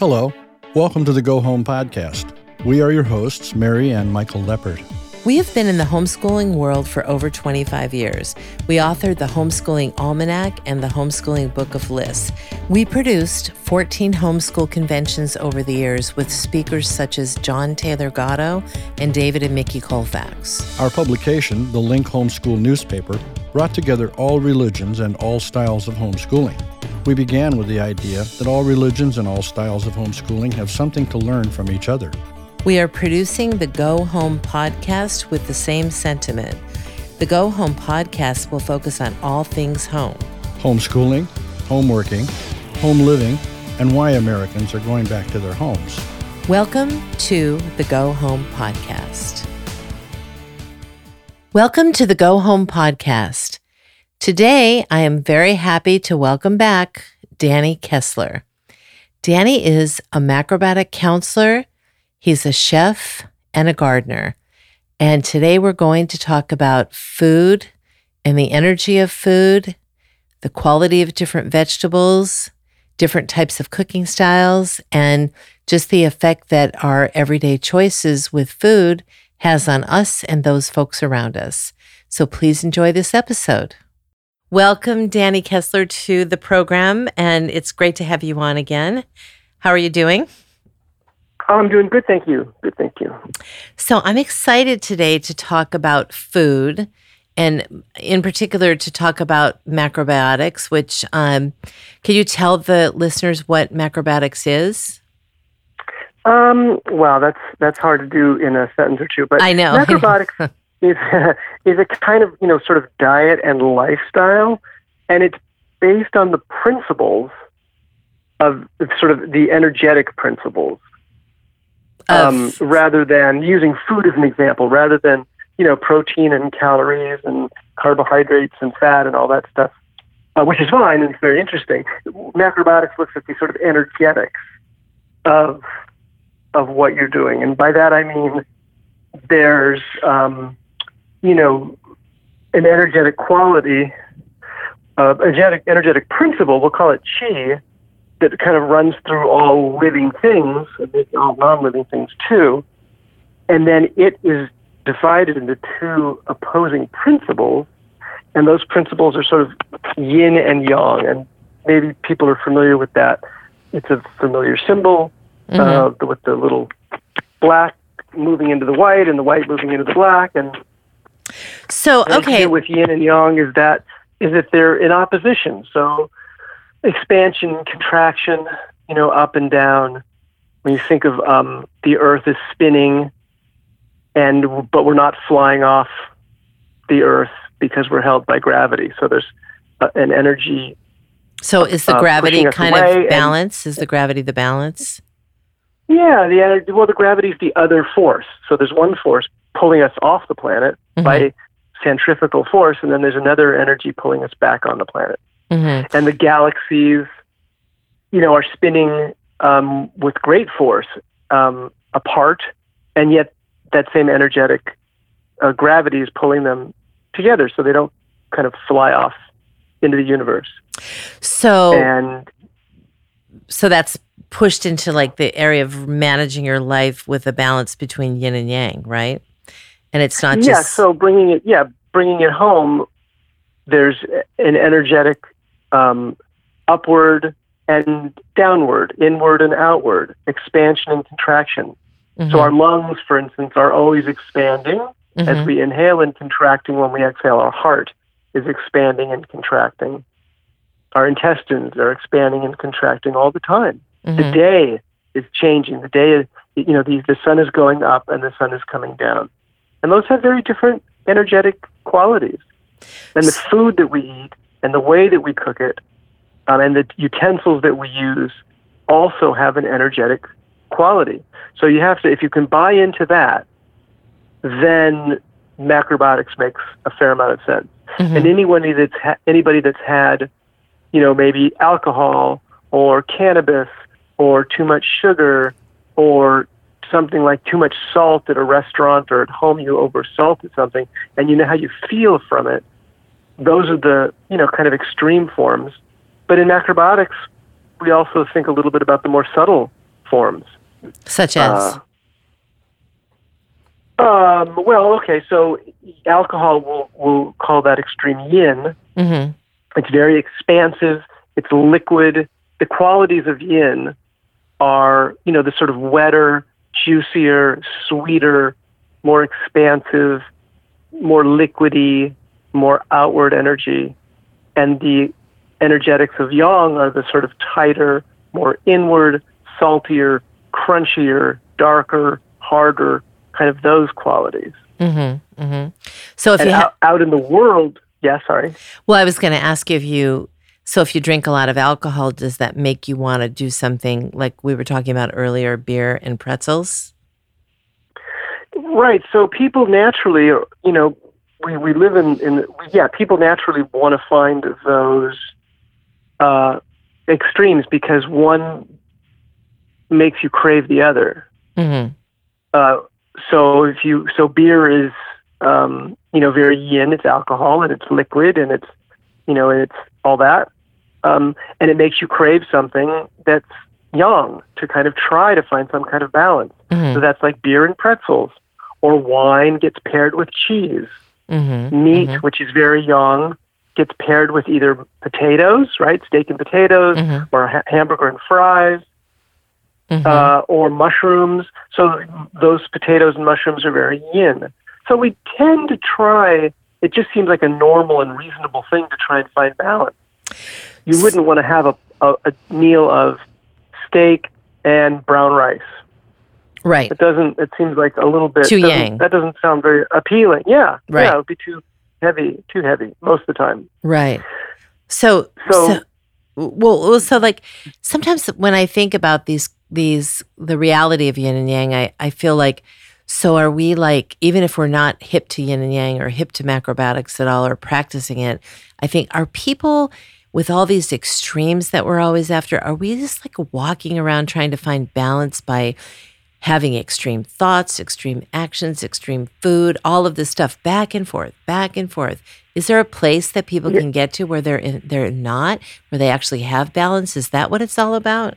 Hello, welcome to the Go Home Podcast. We are your hosts, Mary and Michael Leppert. We have been in the homeschooling world for over 25 years. We authored the Homeschooling Almanac and the Homeschooling Book of Lists. We produced 14 homeschool conventions over the years with speakers such as John Taylor Gatto and David and Micki Colfax. Our publication, the Link Homeschool newspaper, brought together all religions and all styles of homeschooling. We began with the idea that all religions and all styles of homeschooling have something to learn from each other. We are producing the Go Home podcast with the same sentiment. The Go Home podcast will focus on all things home homeschooling, homeworking, home living, and why Americans are going back to their homes. Welcome to the Go Home podcast. Welcome to the Go Home podcast. Today, I am very happy to welcome back Danny Kessler. Danny is a macrobiotic counselor, he's a chef, and a gardener. And today we're going to talk about food and the energy of food, the quality of different vegetables, different types of cooking styles, and just the effect that our everyday choices with food has on us and those folks around us. So please enjoy this episode. Welcome, Danny Kessler, to the program, and it's great to have you on again. How are you doing? I'm doing good, thank you. Good, thank you. So, I'm excited today to talk about food, and in particular, to talk about macrobiotics. Which, um, can you tell the listeners what macrobiotics is? Um, well, that's that's hard to do in a sentence or two, but I know macrobiotics is is a kind of you know sort of diet and lifestyle, and it's based on the principles of sort of the energetic principles, um, rather than using food as an example, rather than you know protein and calories and carbohydrates and fat and all that stuff, uh, which is fine and it's very interesting. Macrobiotics looks at the sort of energetics of of what you're doing, and by that I mean there's um, you know, an energetic quality, uh, energetic, energetic principle, we'll call it chi, that kind of runs through all living things, and all non-living things too. And then it is divided into two opposing principles, and those principles are sort of yin and yang. And maybe people are familiar with that. It's a familiar symbol mm-hmm. uh, with the little black moving into the white and the white moving into the black, and so okay, with yin and yang is that is that they're in opposition. So expansion, contraction, you know, up and down. When you think of um, the Earth is spinning, and but we're not flying off the Earth because we're held by gravity. So there's uh, an energy. So is the uh, gravity kind of balance? And, is the gravity the balance? Yeah, the energy. Well, the gravity is the other force. So there's one force pulling us off the planet mm-hmm. by centrifugal force, and then there's another energy pulling us back on the planet. Mm-hmm. And the galaxies, you know, are spinning um, with great force um, apart, and yet that same energetic uh, gravity is pulling them together, so they don't kind of fly off into the universe. So and so that's pushed into like the area of managing your life with a balance between yin and yang, right? And it's not just yeah. So bringing it, yeah, bringing it home. There's an energetic um, upward and downward, inward and outward, expansion and contraction. Mm-hmm. So our lungs, for instance, are always expanding mm-hmm. as we inhale and contracting when we exhale. Our heart is expanding and contracting. Our intestines are expanding and contracting all the time. Mm-hmm. The day is changing. The day is, you know, the, the sun is going up and the sun is coming down. And those have very different energetic qualities. And the food that we eat and the way that we cook it um, and the utensils that we use also have an energetic quality. So you have to, if you can buy into that, then macrobiotics makes a fair amount of sense. Mm-hmm. And anybody that's ha- anybody that's had, you know, maybe alcohol or cannabis or too much sugar or something like too much salt at a restaurant or at home you over salted something and you know how you feel from it those are the you know kind of extreme forms but in macrobiotics we also think a little bit about the more subtle forms. Such as? Uh, um, well, okay, so alcohol, we'll, we'll call that extreme yin. mm-hmm. It's very expansive, it's liquid. The qualities of yin are, you know, the sort of wetter, juicier, sweeter, more expansive, more liquidy, more outward energy. And the energetics of yang are the sort of tighter, more inward, saltier, crunchier, darker, harder, kind of those qualities. Mm-hmm. Mm-hmm. So if and you ha- out, out in the world, yeah, sorry. well, I was going to ask if you so if you drink a lot of alcohol, does that make you want to do something like we were talking about earlier, beer and pretzels? Right. So people naturally, you know, we, we live in, in yeah, people naturally want to find those uh, extremes because one makes you crave the other. Mm-hmm. Uh, so if you so beer is um, you know very yin, it's alcohol and it's liquid and it's you know and it's all that, um, and it makes you crave something that's yang to kind of try to find some kind of balance. Mm-hmm. So that's like beer and pretzels, or wine gets paired with cheese. Mm-hmm. Meat, Mhm. which is very yang, gets paired with either potatoes, right, steak and potatoes, Mhm. or ha- hamburger and fries Mhm. uh, or mushrooms. So those potatoes and mushrooms are very yin. So we tend to try. It just seems like a normal and reasonable thing to try and find balance. You wouldn't want to have a, a, a meal of steak and brown rice. right. It doesn't. It seems like a little bit Too yang. That doesn't sound very appealing. Yeah, Right. yeah, it would be too heavy. Too heavy most of the time. Right. So, So- so, well, so like sometimes when I think about these, these, the reality of yin and yang, I, I feel like, so are we like, even if we're not hip to yin and yang or hip to macrobiotics at all or practicing it, I think are people with all these extremes that we're always after, are we just like walking around trying to find balance by having extreme thoughts, extreme actions, extreme food, all of this stuff back and forth, back and forth. Is there a place that people can get to where they're in, they're not, where they actually have balance? Is that what it's all about?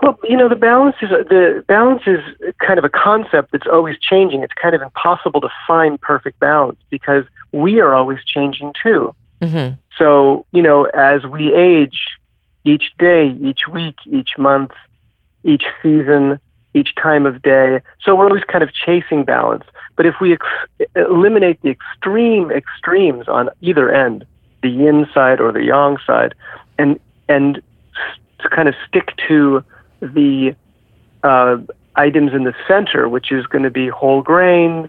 Well, you know, the balance is the balance is kind of a concept that's always changing. It's kind of impossible to find perfect balance because we are always changing too. Mm-hmm. So, you know, as we age, each day, each week, each month, each season, each time of day, so we're always kind of chasing balance. But if we ex- eliminate the extreme extremes on either end, the yin side or the yang side, and and kind of stick to the uh, items in the center, which is going to be whole grains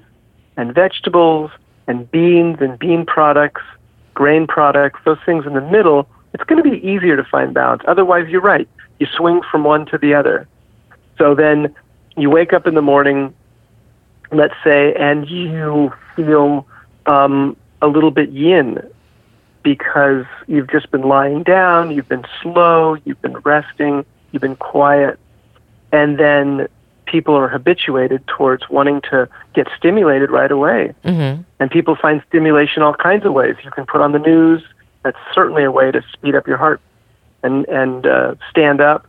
and vegetables and beans and bean products, grain products, those things in the middle, it's going to be easier to find balance. Otherwise, you're right. You swing from one to the other. So then you wake up in the morning, let's say, and you feel um, a little bit yin because you've just been lying down, you've been slow, you've been resting, you've been quiet, and then people are habituated towards wanting to get stimulated right away. Mm-hmm. And people find stimulation all kinds of ways. You can put on the news. That's certainly a way to speed up your heart and and uh, stand up.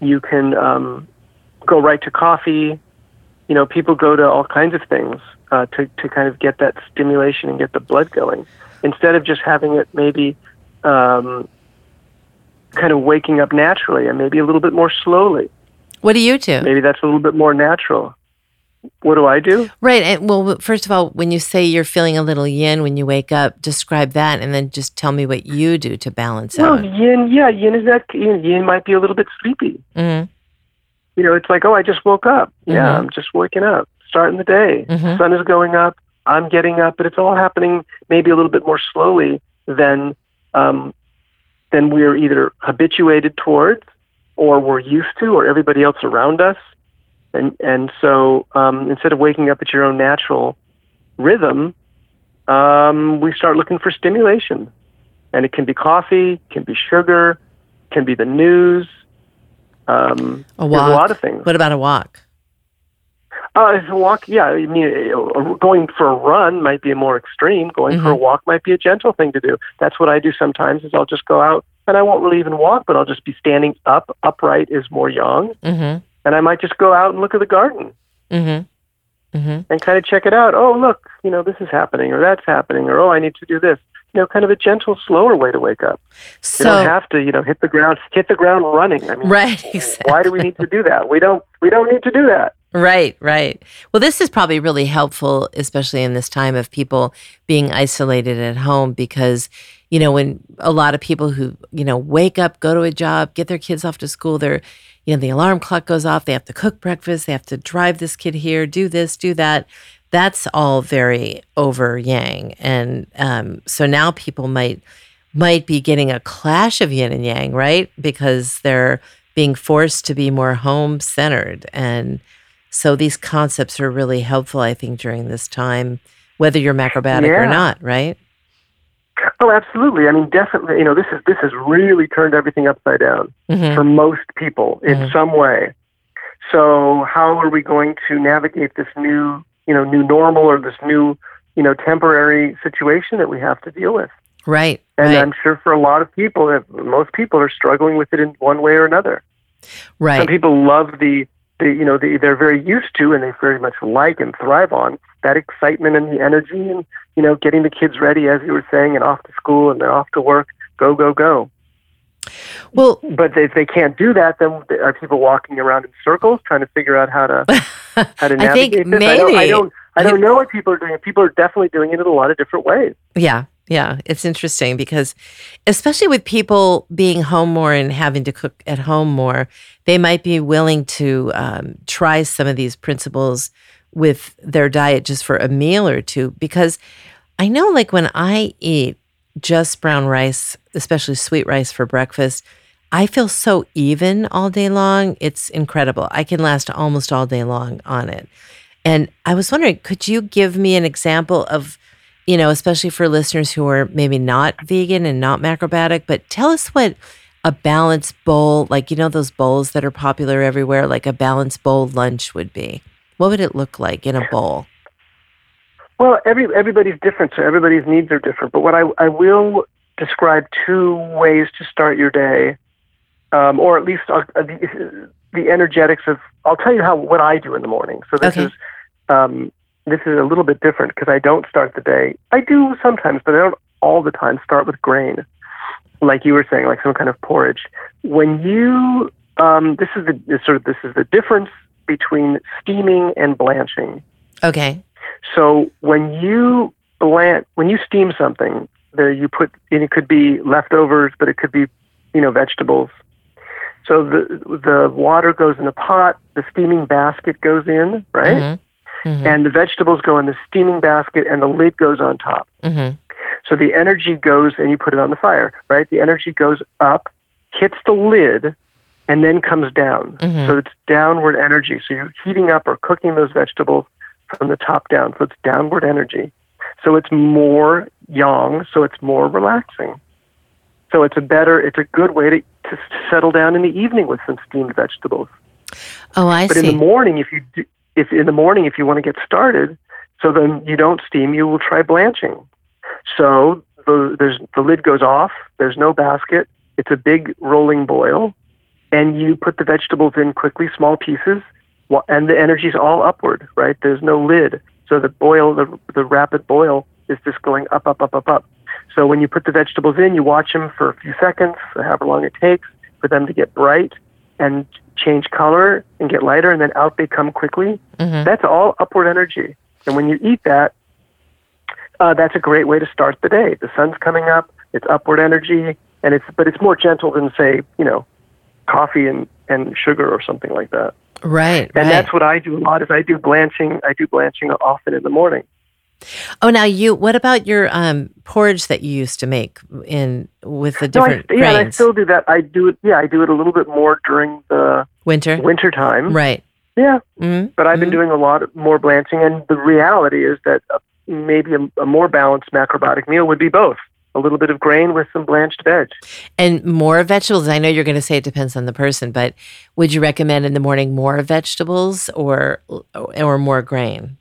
You can um, go right to coffee. You know, people go to all kinds of things uh, to to kind of get that stimulation and get the blood going instead of just having it maybe um, kind of waking up naturally and maybe a little bit more slowly. What do you do? Maybe that's a little bit more natural. What do I do? Right. And well, first of all, when you say you're feeling a little yin when you wake up, describe that and then just tell me what you do to balance Well, out. Well, yin, yeah, yin is that yin, yin might be a little bit sleepy. Mm-hmm. You know, it's like, oh, I just woke up. Yeah, Mhm. I'm just waking up, starting the day. Mhm. Sun is going up. I'm getting up, but it's all happening maybe a little bit more slowly than um, than we're either habituated towards, or we're used to, or everybody else around us. And and so um, instead of waking up at your own natural rhythm, um, we start looking for stimulation, and it can be coffee, can be sugar, can be the news. Um, A there's a walk. lot of things. What about a walk? Uh, a walk, yeah. I mean, going for a run might be more extreme. Going for a Mm-hmm. walk might be a gentle thing to do. That's what I do sometimes. Is I'll just go out and I won't really even walk, but I'll just be standing up. Upright is more yang. Mm-hmm. And I might just go out and look at the garden Mm-hmm. Mm-hmm. and kind of check it out. Oh, look, you know, this is happening or that's happening or oh, I need to do this. You know, kind of a gentle, slower way to wake up. You don't have to, you know, hit the ground, hit the ground running. I mean, right, exactly. why do we need to do that? We don't. We don't need to do that. Right, right. Well, this is probably really helpful, especially in this time of people being isolated at home, because, you know, when a lot of people who, you know, wake up, go to a job, get their kids off to school, they're, you know, the alarm clock goes off, they have to cook breakfast, they have to drive this kid here, do this, do that. That's all very over yang. And um, so now people might might be getting a clash of yin and yang, right? Because they're being forced to be more home centered. And so these concepts are really helpful, I think, during this time, whether you're macrobiotic or not, right? Oh, absolutely. I mean, definitely. You know, this is this has really turned everything upside down Mhm. for most people in Mhm. some way. So, how are we going to navigate this new, you know, new normal or this new, you know, temporary situation that we have to deal with? Right. And right. I'm sure for a lot of people, most people are struggling with it in one way or another. Right. Some people love the, the you know, they, they're very used to and they very much like and thrive on that excitement and the energy and, you know, getting the kids ready, as you were saying, and off to school and then off to work. Go, go, go. Well, But if they can't do that, then are people walking around in circles trying to figure out how to how to I think navigate this? I don't, I don't, I don't know what people are doing. People are definitely doing it in a lot of different ways. Yeah, yeah, it's interesting because, especially with people being home more and having to cook at home more, they might be willing to um, try some of these principles with their diet just for a meal or two. Because I know, like, when I eat just brown rice, especially sweet rice for breakfast, I feel so even all day long. It's incredible. I can last almost all day long on it. And I was wondering, could you give me an example of, you know, especially for listeners who are maybe not vegan and not macrobiotic, but tell us what a balanced bowl, like, you know, those bowls that are popular everywhere, like a balanced bowl lunch would be. What would it look like in a bowl? Well, every everybody's different, so everybody's needs are different. But what I I will describe two ways to start your day, um, or at least uh, the, the energetics of. I'll tell you how what I do in the morning. So this Okay. is um, this is a little bit different because I don't start the day. I do sometimes, but I don't all the time start with grain, like you were saying, like some kind of porridge. When you um, this is the sort of this is the difference between steaming and blanching. Okay. So when you blanch, when you steam something, there you put, and it could be leftovers, but it could be, you know, vegetables. So the the water goes in a pot, the steaming basket goes in, right, Mhm. Mhm. and the vegetables go in the steaming basket, and the lid goes on top. Mhm. So the energy goes, and you put it on the fire, right? The energy goes up, hits the lid, and then comes down. Mhm. So it's downward energy. So you're heating up or cooking those vegetables from the top down. So it's downward energy. So it's more yang, so it's more relaxing. So it's a better, it's a good way to, to settle down in the evening with some steamed vegetables. Oh, I see. But in the morning, if you do, if in the morning if you want to get started, so then you don't steam, you will try blanching. So the there's the lid goes off. There's no basket. It's a big rolling boil, and you put the vegetables in quickly, small pieces, and the energy's all upward. Right? There's no lid, so the boil, the the rapid boil, is just going up, up, up, up, up. So when you put the vegetables in, you watch them for a few seconds, however long it takes for them to get bright and change color and get lighter, and then out they come quickly. Mhm. That's all upward energy. And when you eat that, uh, that's a great way to start the day. The sun's coming up, it's upward energy, and it's but it's more gentle than say, you know, coffee and, and sugar or something like that. Right. And right. that's what I do a lot is I do blanching I do blanching often in the morning. Oh, now you. What about your um, porridge that you used to make in with the No, I, different yeah, I still do that. I do it yeah, I do it a little bit more during the Winter. winter time. Right. Yeah. hmm But I've been Mhm. doing a lot more blanching, and the reality is that uh, maybe a, a more balanced macrobiotic meal would be both a little bit of grain with some blanched veg. And more vegetables. I know you're going to say it depends on the person, but would you recommend in the morning more vegetables or or more grain?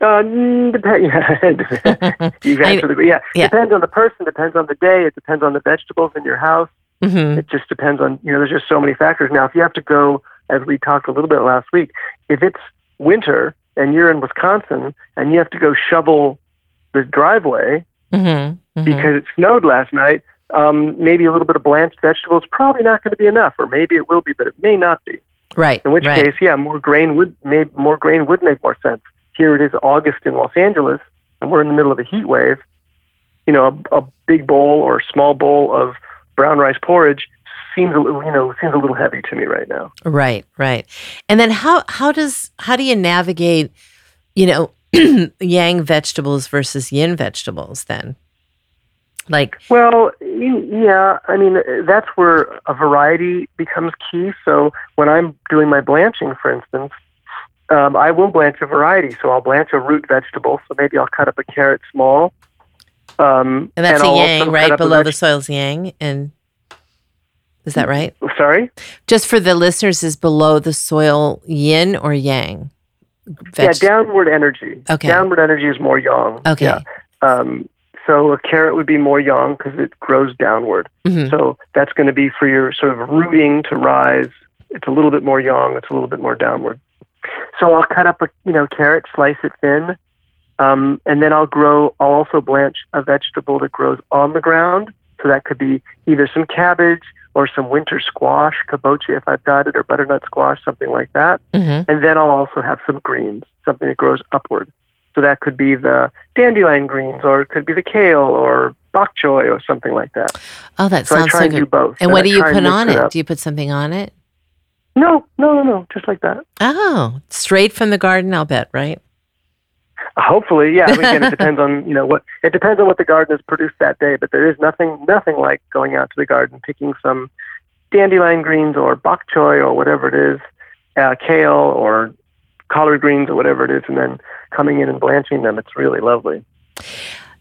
Uh, mm, depend, yeah, you I- answered the, yeah, yeah. depends on the person, depends on the day, it depends on the vegetables in your house. hmm It just depends on, you know, there's just so many factors. Now, if you have to go, as we talked a little bit last week, if it's winter and you're in Wisconsin and you have to go shovel the driveway hmm because it snowed last night, um, maybe a little bit of blanched vegetables probably not going to be enough, or maybe it will be, but it may not be. Right. In which right. case, yeah, more grain would may, more grain would make more sense. Here it is August in Los Angeles, and we're in the middle of a heat wave. You know, a, a big bowl or a small bowl of brown rice porridge seems a little, you know, seems a little heavy to me right now. Right, right. And then how how does how do you navigate, you know, yang vegetables versus yin vegetables then? Like Well, yeah, I mean that's where a variety becomes key. So when I'm doing my blanching, for instance, um, I will blanch a variety. So I'll blanch a root vegetable. So maybe I'll cut up a carrot small. Um, and that's I'll a yang, right? Below the veg- soil's yang and is that right? Sorry. Just for the listeners, is below the soil yin or yang? yeah, downward energy. Okay. Downward energy is more yang. Okay. Yeah. Um, so a carrot would be more yang because it grows downward. Mhm. So that's going to be for your sort of rooting to rise. It's a little bit more yang. It's a little bit more downward. So I'll cut up a you know carrot, slice it thin, um, and then I'll grow. I'll also blanch a vegetable that grows on the ground. So that could be either some cabbage or some winter squash, kabocha if I've got it, or butternut squash, something like that. Mhm. And then I'll also have some greens, something that grows upward. So that could be the dandelion greens, or it could be the kale, or bok choy, or something like that. Oh, that So I sounds try so and do good. both. And what I do you put on it it? Do you put something on it? No, no, no, no, just like that. Oh, straight from the garden, I'll bet, right? Hopefully, yeah. Again, it depends on you know what it depends on what the garden has produced that day. But there is nothing nothing like going out to the garden, picking some dandelion greens or bok choy or whatever it is, uh, kale or collard greens or whatever it is, and then coming in and blanching them. It's really lovely.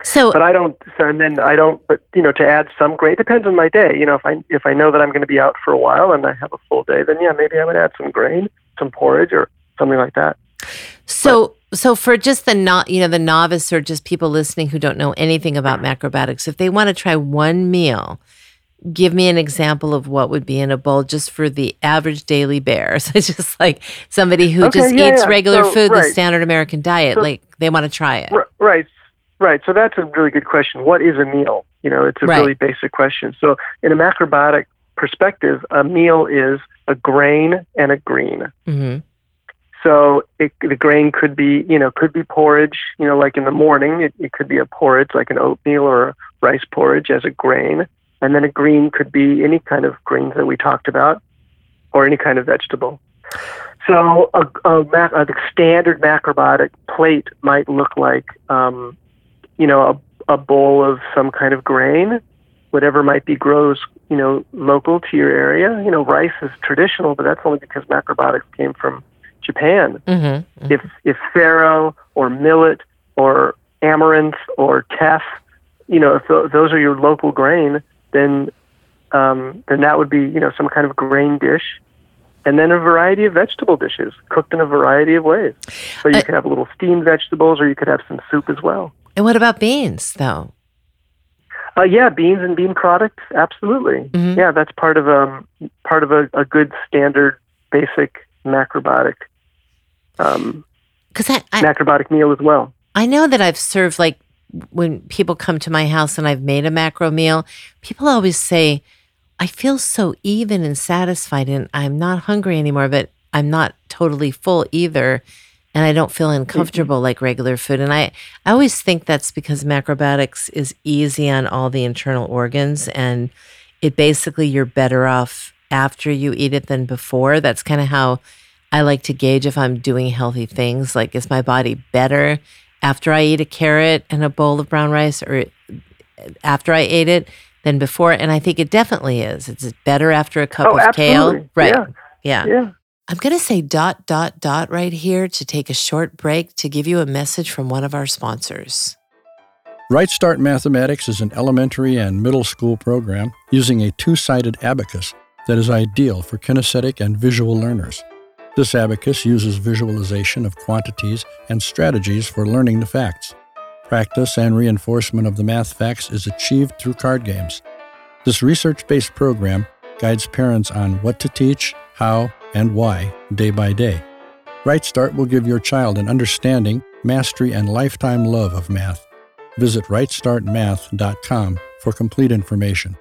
So But I don't. So and then I don't. But you know, to add some grain it depends on my day. You know, if I if I know that I'm going to be out for a while and I have a full day, then yeah, maybe I would add some grain, some porridge, or something like that. So, so for just the not, you know, the novice or just people listening who don't know anything about macrobiotics, if they want to try one meal, give me an example of what would be in a bowl just for the average daily bear. So it's just like somebody who Okay, just yeah, eats yeah. regular So, food, the standard American diet, So- like they want to try it. Right, right. So that's a really good question. What is a meal? You know, it's a Right. really basic question. So, in a macrobiotic perspective, a meal is a grain and a green. hmm So it, the grain could be, you know, could be porridge. You know, like in the morning, it, it could be a porridge, like an oatmeal or a rice porridge as a grain, and then a green could be any kind of greens that we talked about, or any kind of vegetable. So a, a, a standard macrobiotic plate might look like, um, you know, a, a bowl of some kind of grain, whatever might be grows, you know, local to your area. You know, rice is traditional, but that's only because macrobiotics came from Japan. hmm If if farro or millet or amaranth or teff, you know, if tho- those are your local grain, then um, then that would be you know some kind of grain dish, and then a variety of vegetable dishes cooked in a variety of ways. So you I- could have little steamed vegetables, or you could have some soup as well. And what about beans, though? Uh, yeah, beans and bean products, absolutely. Mhm. Yeah, that's part of um part of a, a good standard basic macrobiotic um, Because I, I, macrobiotic meal as well. I know that I've served like when people come to my house and I've made a macro meal, people always say, I feel so even and satisfied and I'm not hungry anymore, but I'm not totally full either. And I don't feel mm-hmm. uncomfortable like regular food. And I, I always think that's because macrobiotics is easy on all the internal organs and it basically you're better off after you eat it than before. That's kind of how I like to gauge if I'm doing healthy things. Like, is my body better after I eat a carrot and a bowl of brown rice or uh, after I ate it than before? And I think it definitely is. It's better after a cup Oh, of kale. Right. Yeah. yeah. Yeah. I'm going to say dot, dot, dot right here to take a short break to give you a message from one of our sponsors. Right Start Mathematics is an elementary and middle school program using a two sided abacus that is ideal for kinesthetic and visual learners. This abacus uses visualization of quantities and strategies for learning the facts. Practice and reinforcement of the math facts is achieved through card games. This research based program guides parents on what to teach, how, and why day by day. Right Start will give your child an understanding, mastery, and lifetime love of math. Visit rightstartmath.com for complete information.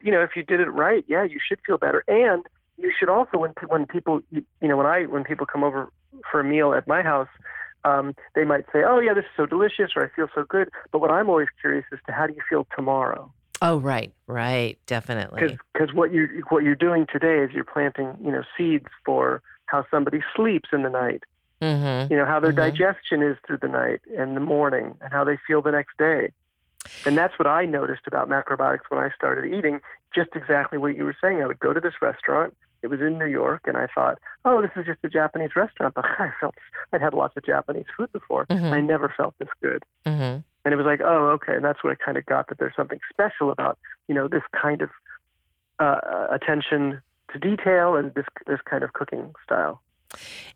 You know, if you did it right, yeah, you should feel better. And you should also, when when people, you know, when I when people come over for a meal at my house, um, they might say, "Oh, yeah, this is so delicious," or "I feel so good." But what I'm always curious as to how do you feel tomorrow? Oh, right, right, definitely. Because what you what you're doing today is you're planting, you know, seeds for how somebody sleeps in the night. Mm-hmm. You know how their Mhm. digestion is through the night and the morning, and how they feel the next day. And that's what I noticed about macrobiotics when I started eating. Just exactly what you were saying. I would go to this restaurant. It was in New York, and I thought, "Oh, this is just a Japanese restaurant." But I felt I'd had lots of Japanese food before. Mhm. I never felt this good. And it was like, oh, okay. And that's what I kind of got that there's something special about, you know, this kind of uh, attention to detail and this this kind of cooking style.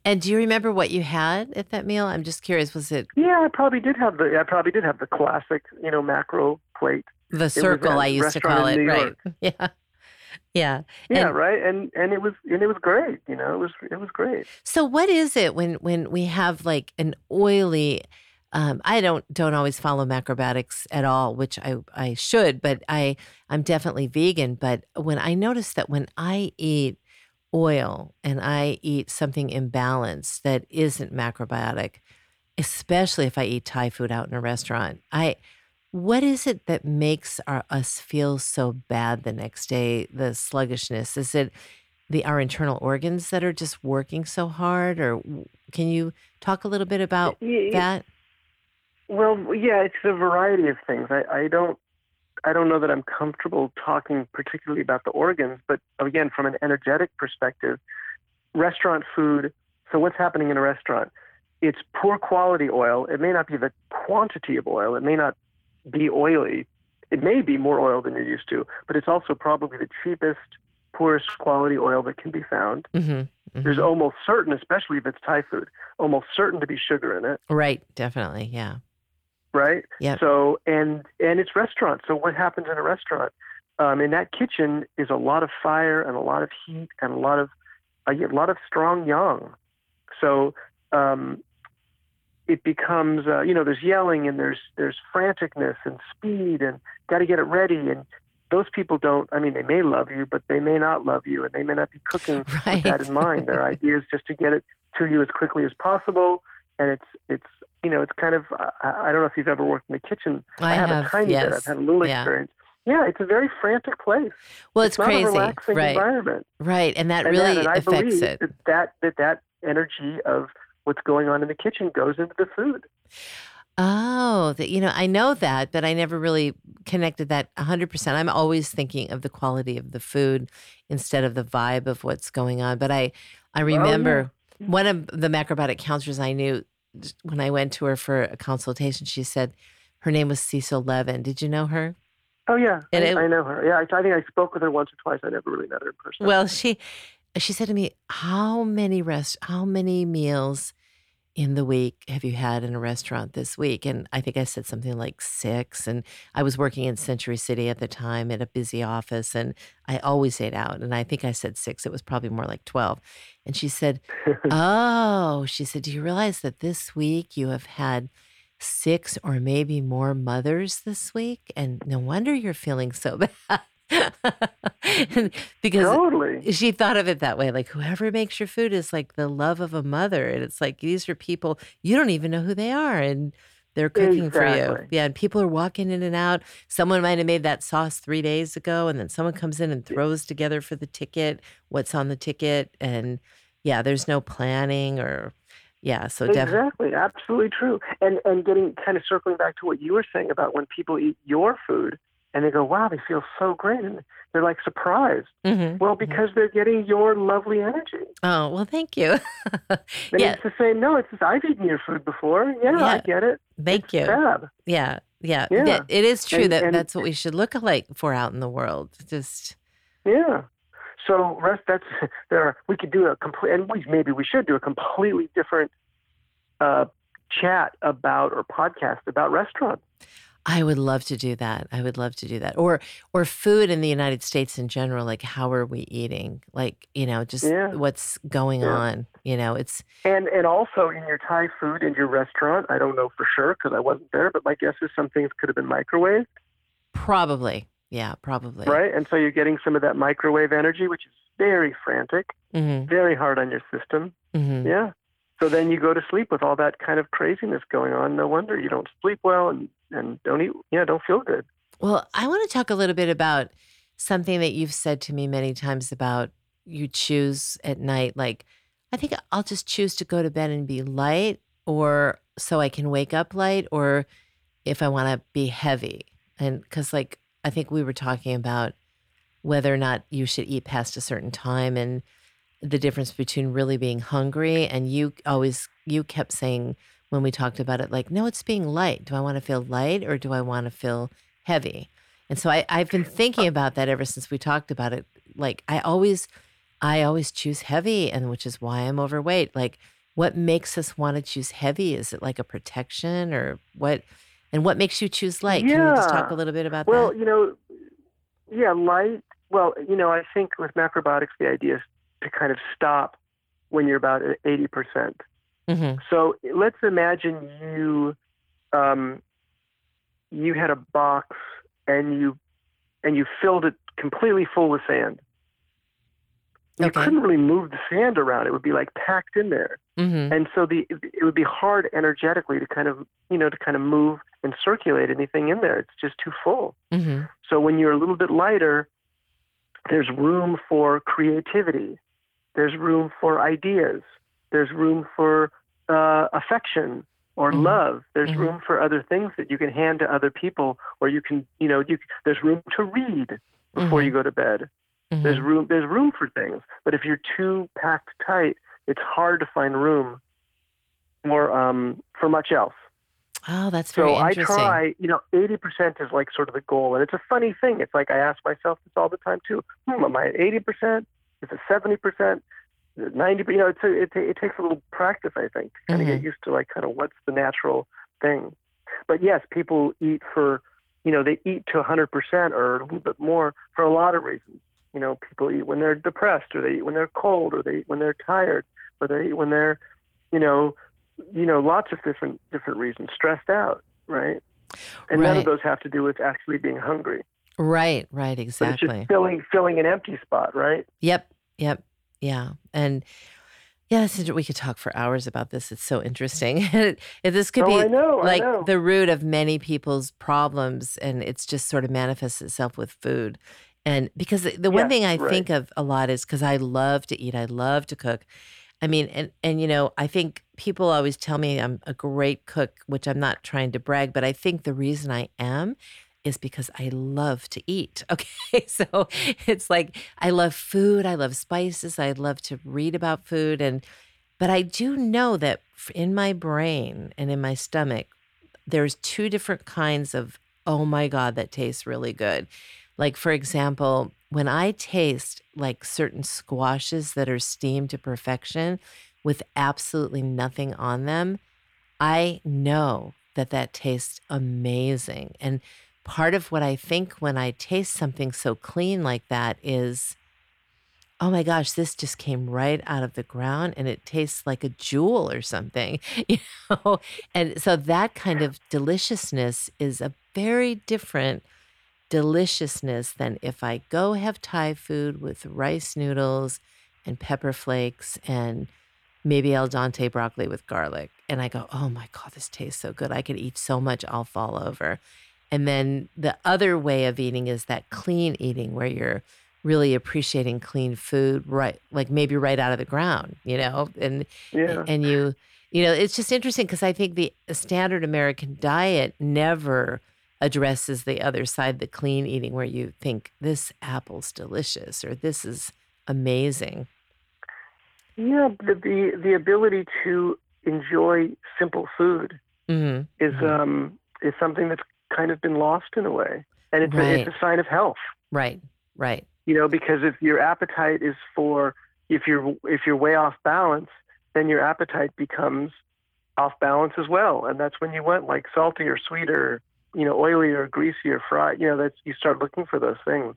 And do you remember what you had at that meal? I'm just curious. Was it Yeah, I probably did have the I probably did have the classic, you know, macro plate. the circle? I used to call it. Right. Yeah. Yeah. Yeah, And- right. And and it was and it was great. You know, it was it was great. So what is it when when we have like an oily um, I don't don't always follow macrobiotics at all, which I I should, but I I'm definitely vegan. But when I notice that when I eat oil and I eat something imbalanced that isn't macrobiotic, especially if I eat Thai food out in a restaurant, I what is it that makes our, us feel so bad the next day? The sluggishness is it the our internal organs that are just working so hard, or can you talk a little bit about that? Well, yeah, it's a variety of things. I, I don't I don't know that I'm comfortable talking particularly about the organs, but again, from an energetic perspective, restaurant food. So what's happening in a restaurant? It's poor quality oil. It may not be the quantity of oil. It may not be oily. It may be more oil than you're used to, but it's also probably the cheapest, poorest quality oil that can be found. Mm-hmm. There's almost certain, especially if it's Thai food, almost certain to be sugar in it right, definitely, yeah, right? Yeah. So and and it's restaurants. So what happens in a restaurant? Um, in that kitchen is a lot of fire and a lot of heat and a lot of a lot of strong yang. So um, it becomes uh, you know there's yelling and there's there's franticness and speed and got to get it ready and those people don't i mean they may love you but they may not love you and they may not be cooking right. with that in mind. Their idea is just to get it to you as quickly as possible, and it's it's you know it's kind of I, I don't know if you've ever worked in the kitchen. I have, have, a tiny yes. bit. I've had a little Yeah. experience. Yeah, it's a very frantic place. Well, it's, a crazy, right? environment. Right, and that And, really and I affects it. That, that that that energy of what's going on in the kitchen goes into the food. Oh, that you know, I know that, but I never really connected that 100%. I'm always thinking of the quality of the food instead of the vibe of what's going on. But I I remember one of the macrobiotic counselors I knew when I went to her for a consultation, she said her name was Cecile Levin. Did you know her? Oh yeah, I, it- I know her. Yeah, I, I think I spoke with her once or twice. I never really met her in person. Well, she she said to me, "How many rest how many meals in the week have you had in a restaurant this week?" And I think I said something like 6 and I was working in Century City at the time at a busy office and I always ate out and I think I said 6. It was probably more like 12. And she said, "Oh, she said, do you realize that this week you have had six or maybe more mothers this week and no wonder you're feeling so bad." And because totally. she thought of it that way like whoever makes your food is like the love of a mother and it's like these are people you don't even know who they are and they're cooking for you yeah and people are walking in and out someone might have made that sauce three days ago and then someone comes in and throws together for the ticket what's on the ticket and yeah there's no planning or yeah so definitely Exactly, absolutely true. And and getting kind of circling back to what you were saying about when people eat your food and they go, "Wow, they feel so great," and they're like surprised. Mhm. Well, because they're getting your lovely energy. oh well thank you And yeah it's the same. No, it's just, I've eaten your food before. Yeah, I get it. thank you Fab. Yeah, yeah. Yeah. It is true And- that and- that's what we should look like for out in the world. Just Yeah. so rest that's there. Are, we could do a complete, and we maybe we should do a completely different uh, chat about or podcast about restaurants. I would love to do that. I would love to do that. Or or food in the United States in general, like how are we eating? Like, you know, just Yeah. what's going Yeah. on. You know, it's And and also in your Thai food in your restaurant, I don't know for sure because I wasn't there, but my guess is some things could have been microwaved, probably, yeah, probably. right? And so you're getting some of that microwave energy, which is very frantic, Mm-hmm, very hard on your system. mm-hmm. Yeah. So then you go to sleep with all that kind of craziness going on. No wonder you don't sleep well and and don't eat. Yeah, don't feel good. Well, I want to talk a little bit about something that you've said to me many times about you choose at night. Like, I think I'll just choose to go to bed and be light, or so I can wake up light, or if I want to be heavy. And because, like, I think we were talking about whether or not you should eat past a certain time and the difference between really being hungry and you always you kept saying when we talked about it like, no, it's being light. Do I want to feel light or do I want to feel heavy? And so I, I've been thinking about that ever since we talked about it. Like I always I always choose heavy and which is why I'm overweight. Like what makes us want to choose heavy? Is it like a protection or what and what makes you choose light? Yeah. Can you just talk a little bit about well, that? Well, you know, yeah, light. Well, you know, I think with macrobiotics, the idea is to kind of stop when you're about 80%. Mm-hmm. So let's imagine you um, you had a box and you and you filled it completely full with sand. You couldn't really move the sand around; it would be like packed in there, mm-hmm. and so the it would be hard energetically to kind of you know to kind of move and circulate anything in there. It's just too full. Mm-hmm. So when you're a little bit lighter, there's room for creativity. There's room for ideas. There's room for uh, affection or Mhm. love. There's Mhm. room for other things that you can hand to other people, or you can, you know, you, there's room to read before Mhm. you go to bed. hmm There's room. There's room for things. But if you're too packed tight, it's hard to find room for um, for much else. oh that's very So I try, you know, 80% is like sort of the goal. And it's a funny thing. It's like I ask myself this all the time too. Hmm, am I at 80%? Is it 70%? Is it 90 You know, it's a, it, it takes a little practice, I think, to kind of Mhm. get used to like kind of what's the natural thing. But yes, people eat for, you know, they eat to 100% or a little bit more for a lot of reasons. You know, people eat when they're depressed or they eat when they're cold or they eat when they're tired or they eat when they're, you know, you know, lots of different different reasons, stressed out, right? And none of those have to do with actually being hungry. right right But it's exactly just filling filling an empty spot, right? Yep. Yep. Yeah. And yeah, we could talk for hours about this. It's so interesting. this could oh, be know, like the root of many people's problems, and it's just sort of manifests itself with food. And because the, the one thing I right. think of a lot is because I love to eat, I love to cook. I mean, and and you know, I think people always tell me I'm a great cook, which I'm not trying to brag, but I think the reason I am is because I love to eat. Okay. So it's like I love food, I love spices, I love to read about food and but I do know that in my brain and in my stomach there's two different kinds of oh my god that tastes really good. Like for example, when I taste like certain squashes that are steamed to perfection with absolutely nothing on them, I know that that tastes amazing. And part of what I think when I taste something so clean like that is, oh my gosh, this just came right out of the ground and it tastes like a jewel or something, you know? And so that kind of deliciousness is a very different deliciousness than if I go have Thai food with rice noodles and pepper flakes and maybe al dente broccoli with garlic. And I go, oh my God, this tastes so good. I could eat so much, I'll fall over. And then the other way of eating is that clean eating where you're really appreciating clean food, right? Like maybe right out of the ground, you know? And Yeah. and you you know it's just interesting because i think the standard american diet never addresses the other side the clean eating where you think this apple's delicious or this is amazing Yeah, the, the the ability to enjoy simple food hmm is um is something that's kind of been lost in a way, and it's a, it's a sign of health. right right You know, because if your appetite is for if you're if you're way off balance, then your appetite becomes off balance as well, and that's when you want like salty or sweeter, you know, oily or greasy or fried. You know, that's you start looking for those things.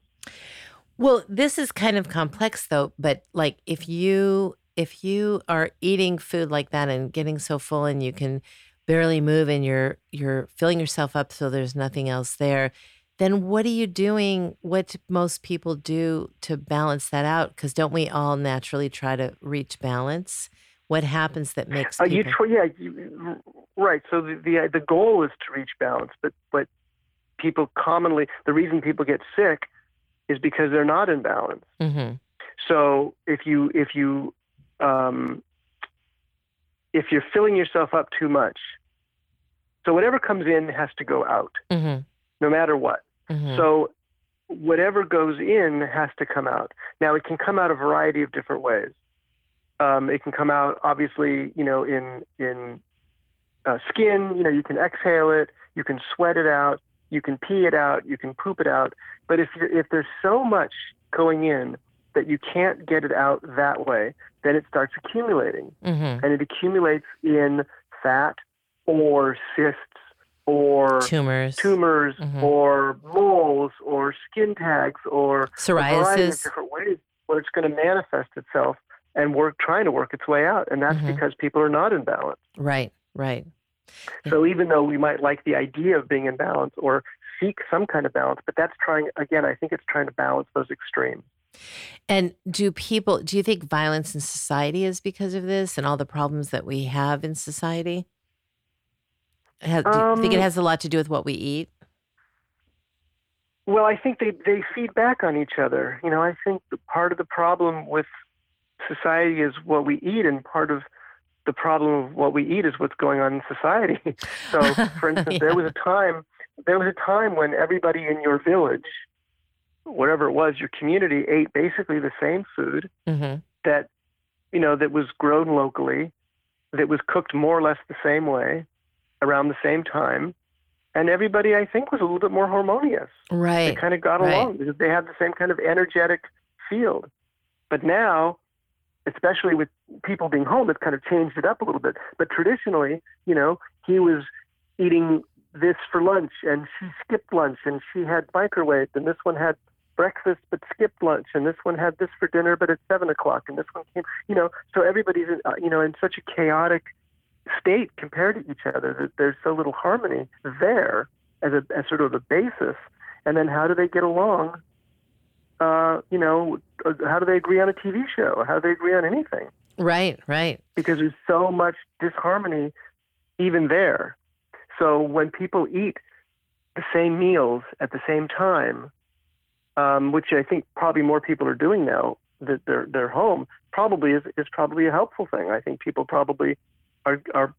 Well, this is kind of complex though, but like if you if you are eating food like that and getting so full and you can barely move and you're you're filling yourself up so there's nothing else there, then what are you doing? What most people do to balance that out? Because don't we all naturally try to reach balance? What happens that makes Uh, you tr- yeah, you, right. So the, the the goal is to reach balance, but but people commonly the reason people get sick is because they're not in balance. Mhm. So if you if you um, if you're filling yourself up too much, so whatever comes in has to go out, Mhm. no matter what. Mhm. So whatever goes in has to come out. Now it can come out a variety of different ways. Um, it can come out obviously, you know, in in uh, skin. You know, you can exhale it, you can sweat it out, you can pee it out, you can poop it out. But if you're, if there's so much going in that you can't get it out that way, then it starts accumulating Mhm. and it accumulates in fat or cysts or tumors, tumors Mhm. or moles or skin tags or a variety of psoriasis. different ways where it's going to manifest itself and work trying to work its way out and that's Mhm. because people are not in balance Right, right. so even though we might like the idea of being in balance or seek some kind of balance but that's trying again i think it's trying to balance those extremes And do people, do you think violence in society is because of this and all the problems that we have in society? Has, do you think it Um, has a lot to do with what we eat? Well, I think they, they feed back on each other. You know, I think the part of the problem with society is what we eat, and part of the problem of what we eat is what's going on in society. so, for instance, Yeah. there was a time there was a time when everybody in your village, whatever it was, your community ate basically the same food hmm that you know that was grown locally, that was cooked more or less the same way, around the same time, and everybody I think was a little bit more harmonious Right, they kind of got right. along because they had the same kind of energetic field. But now, especially with people being home, it's kind of changed it up a little bit. But traditionally, you know, he was eating this for lunch and she skipped lunch and she had microwave and this one had breakfast but skipped lunch and this one had this for dinner but at seven o'clock and this one came you know so everybody's in, uh, you know in such a chaotic state compared to each other that there's so little harmony there as a as sort of a basis. And then how do they get along uh, you know uh, how do they agree on a tv show? How do they agree on anything? Right, right. because there's so much disharmony even there. So when people eat the same meals at the same time um, which i think probably more people are doing now that they're they're home probably is, is probably a helpful thing i think people probably are are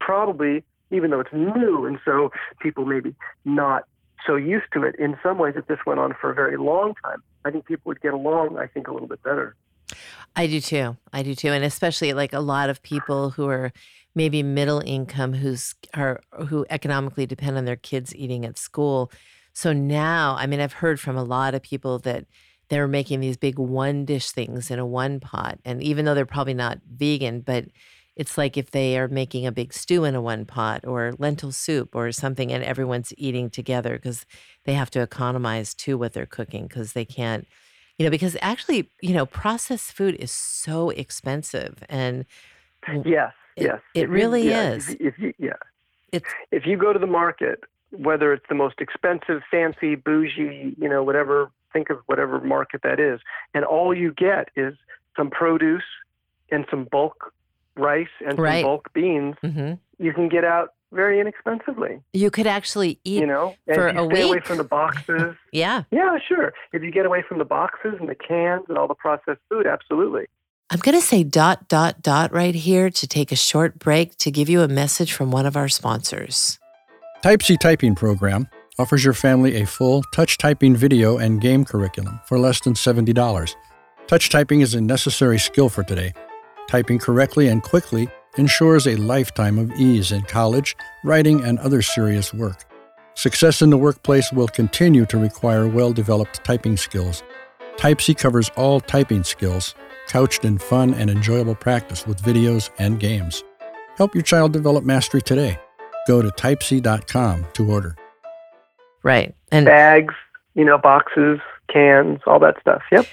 probably even though it's new and so people maybe not so used to it in some ways if this went on for a very long time i think people would get along i think a little bit better I do too. I do too, and especially like a lot of people who are maybe middle income, who's are who economically depend on their kids eating at school. So now, I mean, I've heard from a lot of people that they're making these big one dish things in a one pot, and even though they're probably not vegan, but it's like if they are making a big stew in a one pot or lentil soup or something, and everyone's eating together because they have to economize too what they're cooking because they can't you know because actually you know processed food is so expensive and yes It- yes it you- really yeah, is. if you, if you, yeah it's if you go to the market, whether it's the most expensive, fancy, bougie, you know, whatever, think of whatever market that is, and all you get is some produce and some bulk rice and Right. some bulk beans, mhm. you can get out very inexpensively, you could actually eat you know, for you a stay away from the boxes. yeah yeah, sure. If you get away from the boxes and the cans and all the processed food, absolutely. i'm going to say dot dot dot right here to take a short break to give you a message from one of our sponsors Typesy Typing Program offers your family a full touch typing video and game curriculum for less than $70. Touch typing is a necessary skill for today. Typing correctly and quickly ensures a lifetime of ease in college, writing, and other serious work. Success in the workplace will continue to require well developed typing skills. Typesy covers all typing skills, couched in fun and enjoyable practice with videos and games. Help your child develop mastery today. Go to typesy.com to order. Right. And Bags, you know, boxes, cans, all that stuff. Yep.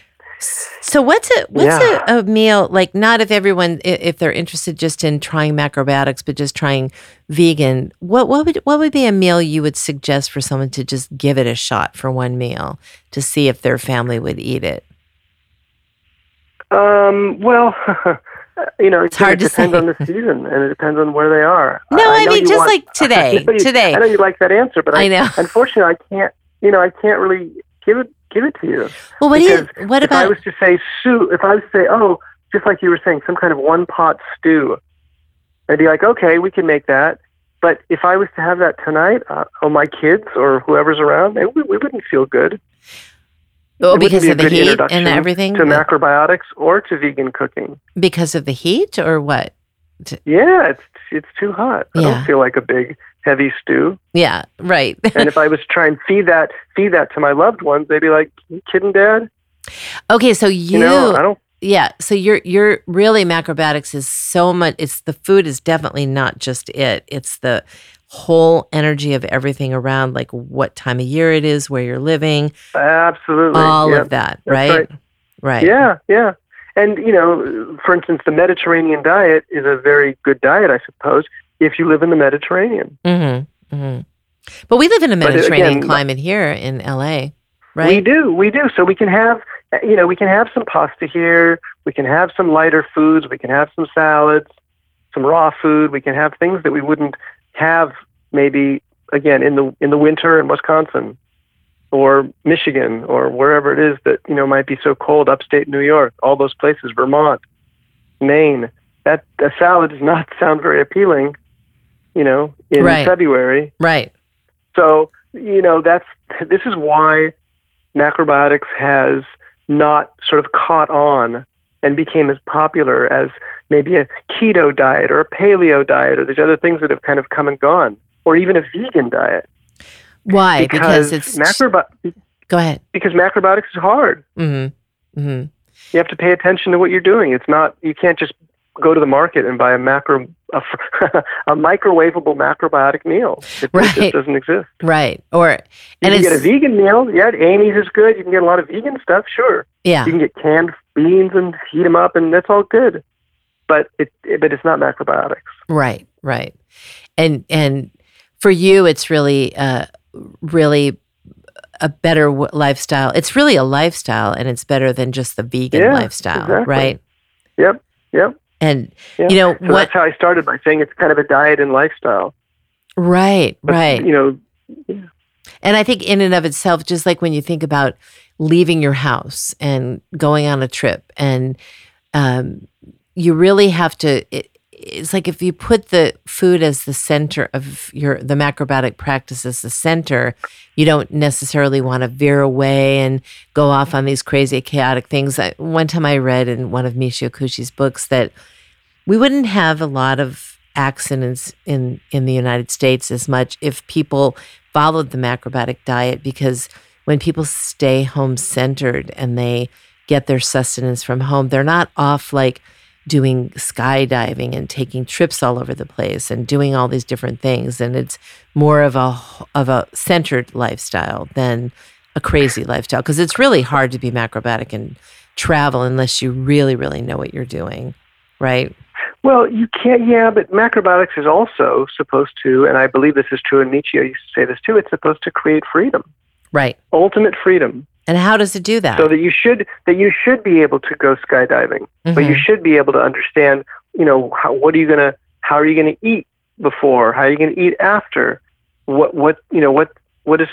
so what's a what's Yeah. a, a meal like not if everyone if they're interested just in trying macrobiotics but just trying vegan what what would what would be a meal you would suggest for someone to just give it a shot for one meal to see if their family would eat it Um, well, you know, It's hard it to depends say. on the season and it depends on where they are. No, I know mean, just want- like today, I know you- today. I know you like that answer, but I, I know. unfortunately, I can't. You know, I can't really give it give it to you. well what do you what if I was to say soup, if I was to say, oh, just like you were saying, some kind of one pot stew, I'd be like, okay, we can make that. But if I was to have that tonight, uh, oh, my kids or whoever's around, they, we, we wouldn't feel good. Oh, because be of the heat and everything to macrobiotics or to vegan cooking. because of the heat or what Yeah, it's it's too hot. I Yeah. don't feel like a big heavy stew. yeah right And if I was to try and feed that feed that to my loved ones, they'd be like, "You kidding, Dad?" okay so you, You know, I don't. Yeah. So you're you're really macrobiotics is so much it's the food is definitely not just it. It's the whole energy of everything around, like what time of year it is, where you're living, Absolutely. all yeah. of that, right? right. Right. Yeah, yeah. And you know, for instance, the Mediterranean diet is a very good diet, I suppose, if you live in the Mediterranean. Mm-hmm. Mm-hmm. But we live in a uh, Mediterranean again, climate here in LA, right? We do, we do. So we can have, you know, we can have some pasta here. We can have some lighter foods. We can have some salads, some raw food. We can have things that we wouldn't have maybe again in the in the winter in Wisconsin or Michigan or wherever it is that you know might be so cold. Upstate New York, all those places, Vermont, Maine. That a salad does not sound very appealing, you know, in Right. February. Right. So, you know, that's this is why macrobiotics has not sort of caught on and became as popular as maybe a keto diet or a paleo diet or these other things that have kind of come and gone, or even a vegan diet. Why? Because, it's macrobi- go ahead. because macrobiotics is hard. Mm-hmm. Mm-hmm. You have to pay attention to what you're doing. It's not you can't just go to the market and buy a macro a, a microwavable macrobiotic meal. It, it Right. just doesn't exist. Right. Or You and can get a vegan meal. Yeah, Amy's is good. You can get a lot of vegan stuff. Sure, yeah. you can get canned beans and heat them up, and that's all good. But it, it but it's not macrobiotics. Right, right. And and for you it's really uh really a better w- lifestyle. It's really a lifestyle and it's better than just the vegan Yeah, lifestyle, exactly. right? Yep, yep. And Yeah. you know So what that's how I started by saying it's kind of a diet and lifestyle. right, But, right. You know, And I think in and of itself, just like when you think about leaving your house and going on a trip, and um, you really have to. It, it's like if you put the food as the center of your the macrobiotic practice as the center, you don't necessarily want to veer away and go off on these crazy chaotic things. I, one time I read in one of Michio Kushi's books that we wouldn't have a lot of accidents in in the United States as much if people followed the macrobiotic diet because when people stay home centered and they get their sustenance from home, they're not off like doing skydiving and taking trips all over the place and doing all these different things. And it's more of a of a centered lifestyle than a crazy lifestyle because it's really hard to be macrobiotic and travel unless you really really know what you're doing right well, you can't. Yeah, but macrobiotics is also supposed to, and I believe this is true. And Michio used to say this too. It's supposed to create freedom, right ultimate freedom. and how does it do that so that you should that you should be able to go skydiving, but you Mhm. should be able to understand, you know, how, what are you gonna, how are you gonna eat before, how are you gonna eat after, what what you know what what is,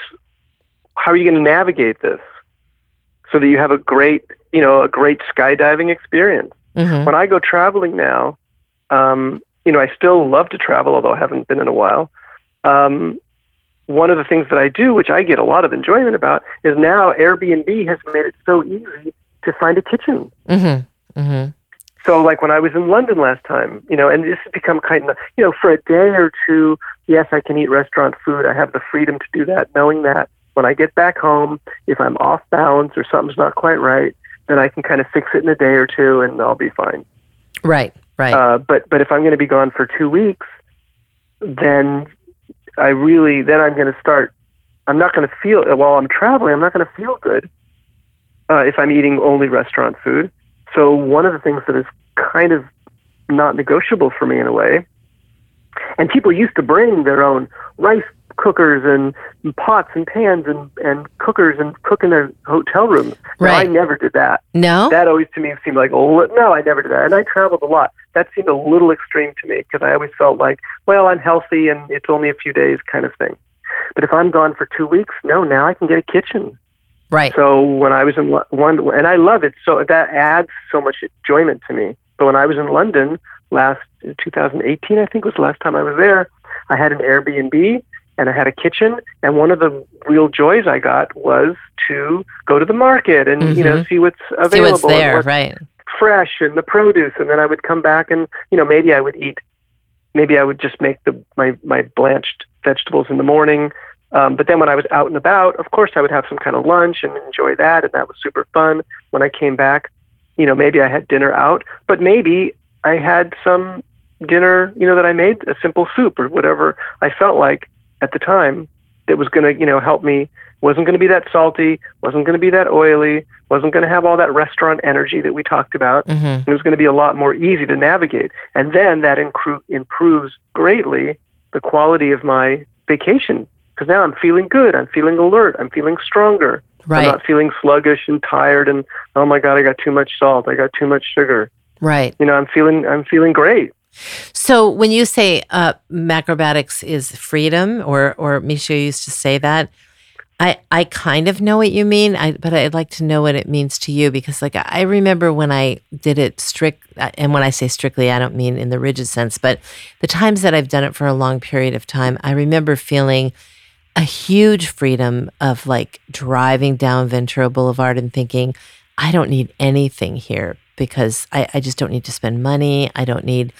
how are you gonna navigate this, so that you have a great you know a great skydiving experience. Mhm. When I go traveling now, um, you know, I still love to travel, although I haven't been in a while. Um, one of the things that I do, which I get a lot of enjoyment about, is now Airbnb has made it so easy to find a kitchen. Mhm. Mhm. So, like when I was in London last time, you know, and this has become kind of, you know, for a day or two, yes, I can eat restaurant food. I have the freedom to do that, knowing that when I get back home, if I'm off balance or something's not quite right, then I can kind of fix it in a day or two and I'll be fine. Right, right. Uh, but but if I'm going to be gone for two weeks, then I really then I'm going to start. I'm not going to feel while I'm traveling. I'm not going to feel good uh, if I'm eating only restaurant food. So one of the things that is kind of not negotiable for me in a way, and people used to bring their own rice cookers and pots and pans and, and cookers and cook in their hotel rooms. Now, I never did that. no? That always to me seemed like, oh, no, I never did that. And I traveled a lot. That seemed a little extreme to me because I always felt like, well, I'm healthy and it's only a few days kind of thing. But if I'm gone for two weeks, no, now I can get a kitchen. right. So when I was in one, and I love it, so that adds so much enjoyment to me. But when I was in London last 2018, I think was the last time I was there, I had an Airbnb and I had a kitchen. And one of the real joys I got was to go to the market and you know see what's Mm-hmm. See available, what's there, what's right. fresh and the produce. And then I would come back and you know maybe I would eat, maybe I would just make the my my blanched vegetables in the morning. Um, but then when I was out and about, of course, I would have some kind of lunch and enjoy that, and that was super fun. When I came back, you know, maybe I had dinner out, but maybe I had some dinner, you know, that I made a simple soup or whatever I felt like at the time that was going to, you know, help me. wasn't going to be that salty, wasn't going to be that oily, wasn't going to have all that restaurant energy that we talked about. hmm It was going to be a lot more easy to navigate. And then that incru- improves greatly the quality of my vacation because now I'm feeling good. I'm feeling alert. I'm feeling stronger. I'm not feeling sluggish and tired and oh my god, I got too much salt. I got too much sugar. Right. You know, I'm feeling I'm feeling great. So when you say uh, macrobiotics is freedom, or or Michio used to say that, I I kind of know what you mean. I but I'd like to know what it means to you because like I remember when I did it strict, uh, and when I say strictly, I don't mean in the rigid sense, but the times that I've done it for a long period of time, I remember feeling a huge freedom of like driving down Ventura Boulevard and thinking, I don't need anything here because I, I just don't need to spend money. I don't need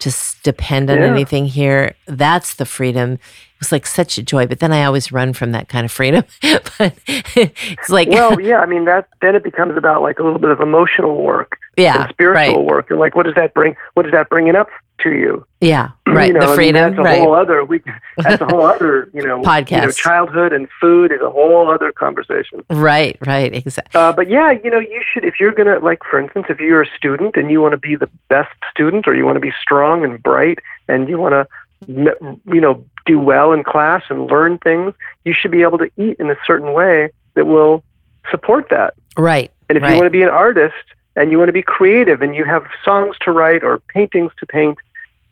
to s- depend on Yeah. anything here. That's the freedom. It was like such a joy. But then I always run from that kind of freedom. but it's like, Well, yeah, I mean that then it becomes about like a little bit of emotional work yeah, and spiritual right. work. And like what does that bring what is that bringing up to you? Yeah, right. You know, I the mean, freedom, that's a right. whole other we that's a whole other, you know, You know, Podcast. childhood and food is a whole other conversation. right, right. Exactly. Uh, but yeah, you know, you should if you're gonna like, for instance, if you're a student and you want to be the best student, or you want to be strong and bright, and you want to, you know, do well in class and learn things, you should be able to eat in a certain way that will support that. Right. And if right. you want to be an artist and you want to be creative and you have songs to write or paintings to paint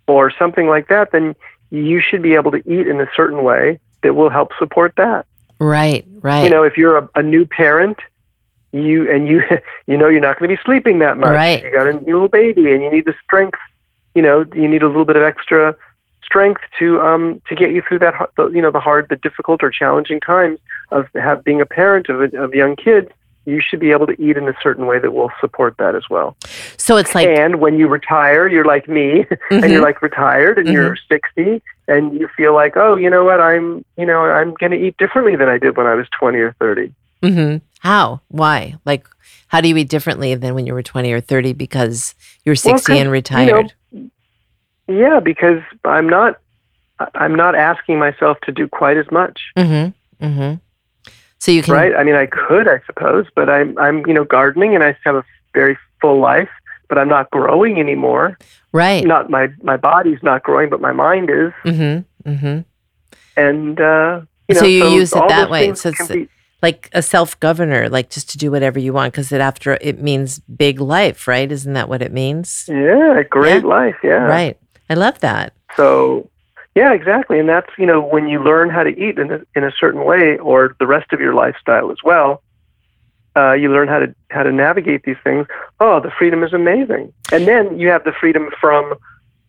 or something like that, then you should be able to eat in a certain way that will help support that right, right. you know, if you're a, a new parent, you and you you know you're not going to be sleeping that much. Right. You got a new little baby, and you need the strength. You know, you need a little bit of extra strength to um to get you through that you know the hard, the difficult or challenging times of have being a parent of a, of young kids. You should be able to eat in a certain way that will support that as well. so it's like, and when you retire, you're like me, and Mhm. you're like retired, and you're 60, and you feel like, oh, you know what, I'm, you know, I'm going to eat differently than I did when I was 20 or 30. hmm how? Why? Like, how do you eat differently than when you were 20 or 30 because you were 60 'cause, and you know, retired? Yeah, because I'm not, I'm not asking myself to do quite as much, mm-hmm. Mm-hmm. So you can, right? I mean, I could, I suppose, but I'm, I'm, you know, gardening, and I have a very full life, but I'm not growing anymore. right. Not my, my body's not growing, but my mind is, Mm-hmm. Mm-hmm. and uh, you know, So you use it that way. So it's- be- Like a self governor, like just to do whatever you want because it after it means big life, right? Isn't that what it means? yeah, great life, yeah. Right. I love that. So, yeah, exactly. And that's, you know, when you learn how to eat in a, in a certain way or the rest of your lifestyle as well, uh, you learn how to, how to navigate these things. Oh, the freedom is amazing. And then you have the freedom from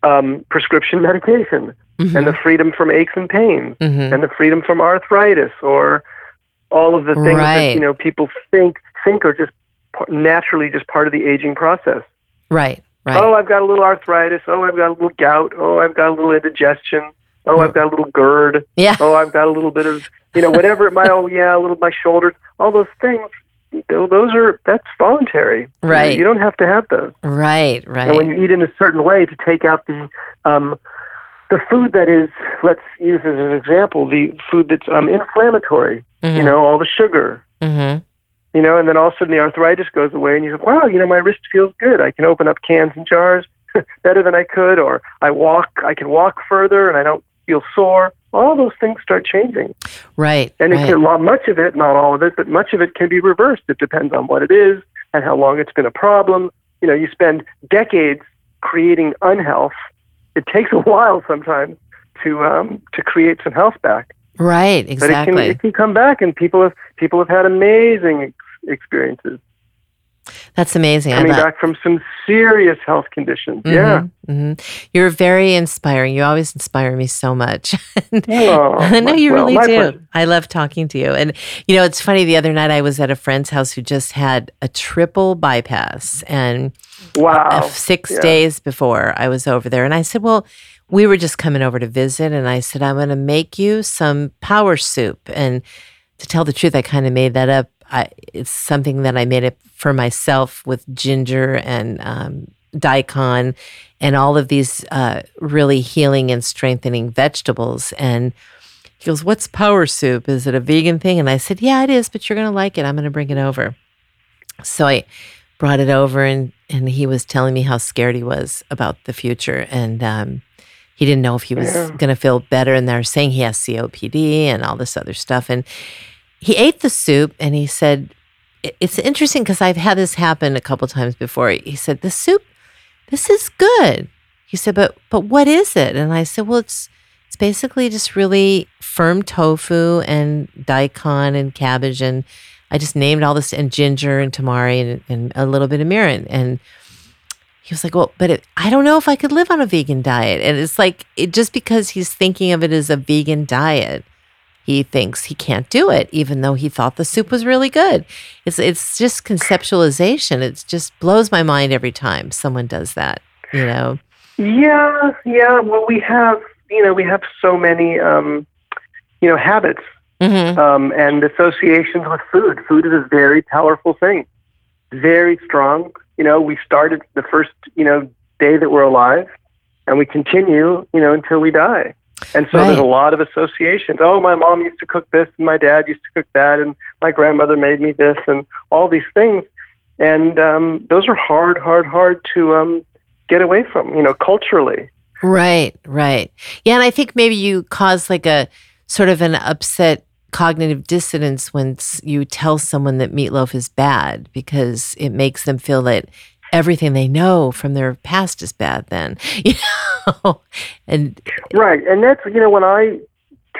um, prescription medication Mhm. and the freedom from aches and pains Mhm. and the freedom from arthritis or all of the things that, you know, people think, think are just naturally just part of the aging process. Right. Right. Oh, I've got a little arthritis. Oh, I've got a little gout. Oh, I've got a little indigestion. Oh, I've got a little GERD. Yeah. Oh, I've got a little bit of, you know, whatever it might. Oh, yeah, a little my shoulders. All those things. Those are that's voluntary. Right. You don't have to have those. Right, right. And when you eat in a certain way, to take out the um, the food that is, let's use as an example, the food that's um, inflammatory. You know, all the sugar. mm-hmm. You know, and then all of a sudden the arthritis goes away, and you say, "Wow, you know, my wrist feels good. I can open up cans and jars better than I could, or I walk, I can walk further, and I don't feel sore." All those things start changing, Right. and right. it can, much of it, not all of it, but much of it can be reversed. It depends on what it is and how long it's been a problem. You know, you spend decades creating unhealth. It takes a while sometimes to um, to create some health back. right, But it exactly. can it can come back, and people have people have had amazing experiences That's amazing. Coming back from some serious health conditions. Yeah. hmm You're very inspiring. You always inspire me so much. Oh, I know you well, really do. pleasure. I love talking to you. And, you know, it's funny. The other night I was at a friend's house who just had a triple bypass. And Wow. six Yeah. days before I was over there. And I said, Well, we were just coming over to visit. And I said, I'm going to make you some power soup. And to tell the truth, I kind of made that up. I, it's something that I made it for myself with ginger and um, daikon and all of these uh, really healing and strengthening vegetables. And he goes, What's power soup? Is it a vegan thing? And I said, Yeah, it is, but you're going to like it. I'm going to bring it over. So I brought it over and and he was telling me how scared he was about the future and um, he didn't know if he was Yeah. going to feel better and they're saying he has COPD and all this other stuff and he ate the soup and he said it's interesting because I've had this happen a couple times before he said the soup this is good he said but but what is it and I said well it's it's basically just really firm tofu and daikon and cabbage and I just named all this and ginger and tamari and, and a little bit of mirin. And he was like, well, but it, I don't know if I could live on a vegan diet. And it's like, it, just because he's thinking of it as a vegan diet, he thinks he can't do it, even though he thought the soup was really good. It's, it's just conceptualization. It just blows my mind every time someone does that, you know? Yeah, yeah. Well, we have, you know, we have so many, um, you know, habits hmm um, and associations with food. Food is a very powerful thing, very strong. You know, we started the first, you know, day that we're alive, and we continue, you know, until we die. And so there's a lot of associations. Oh, my mom used to cook this, and my dad used to cook that, and my grandmother made me this, and all these things. And um, those are hard, hard, hard to um, get away from, you know, culturally. Right, right. Yeah, and I think maybe you cause like a sort of an upset cognitive dissonance when you tell someone that meatloaf is bad because it makes them feel that everything they know from their past is bad then. You know? And Right, and that's you know when I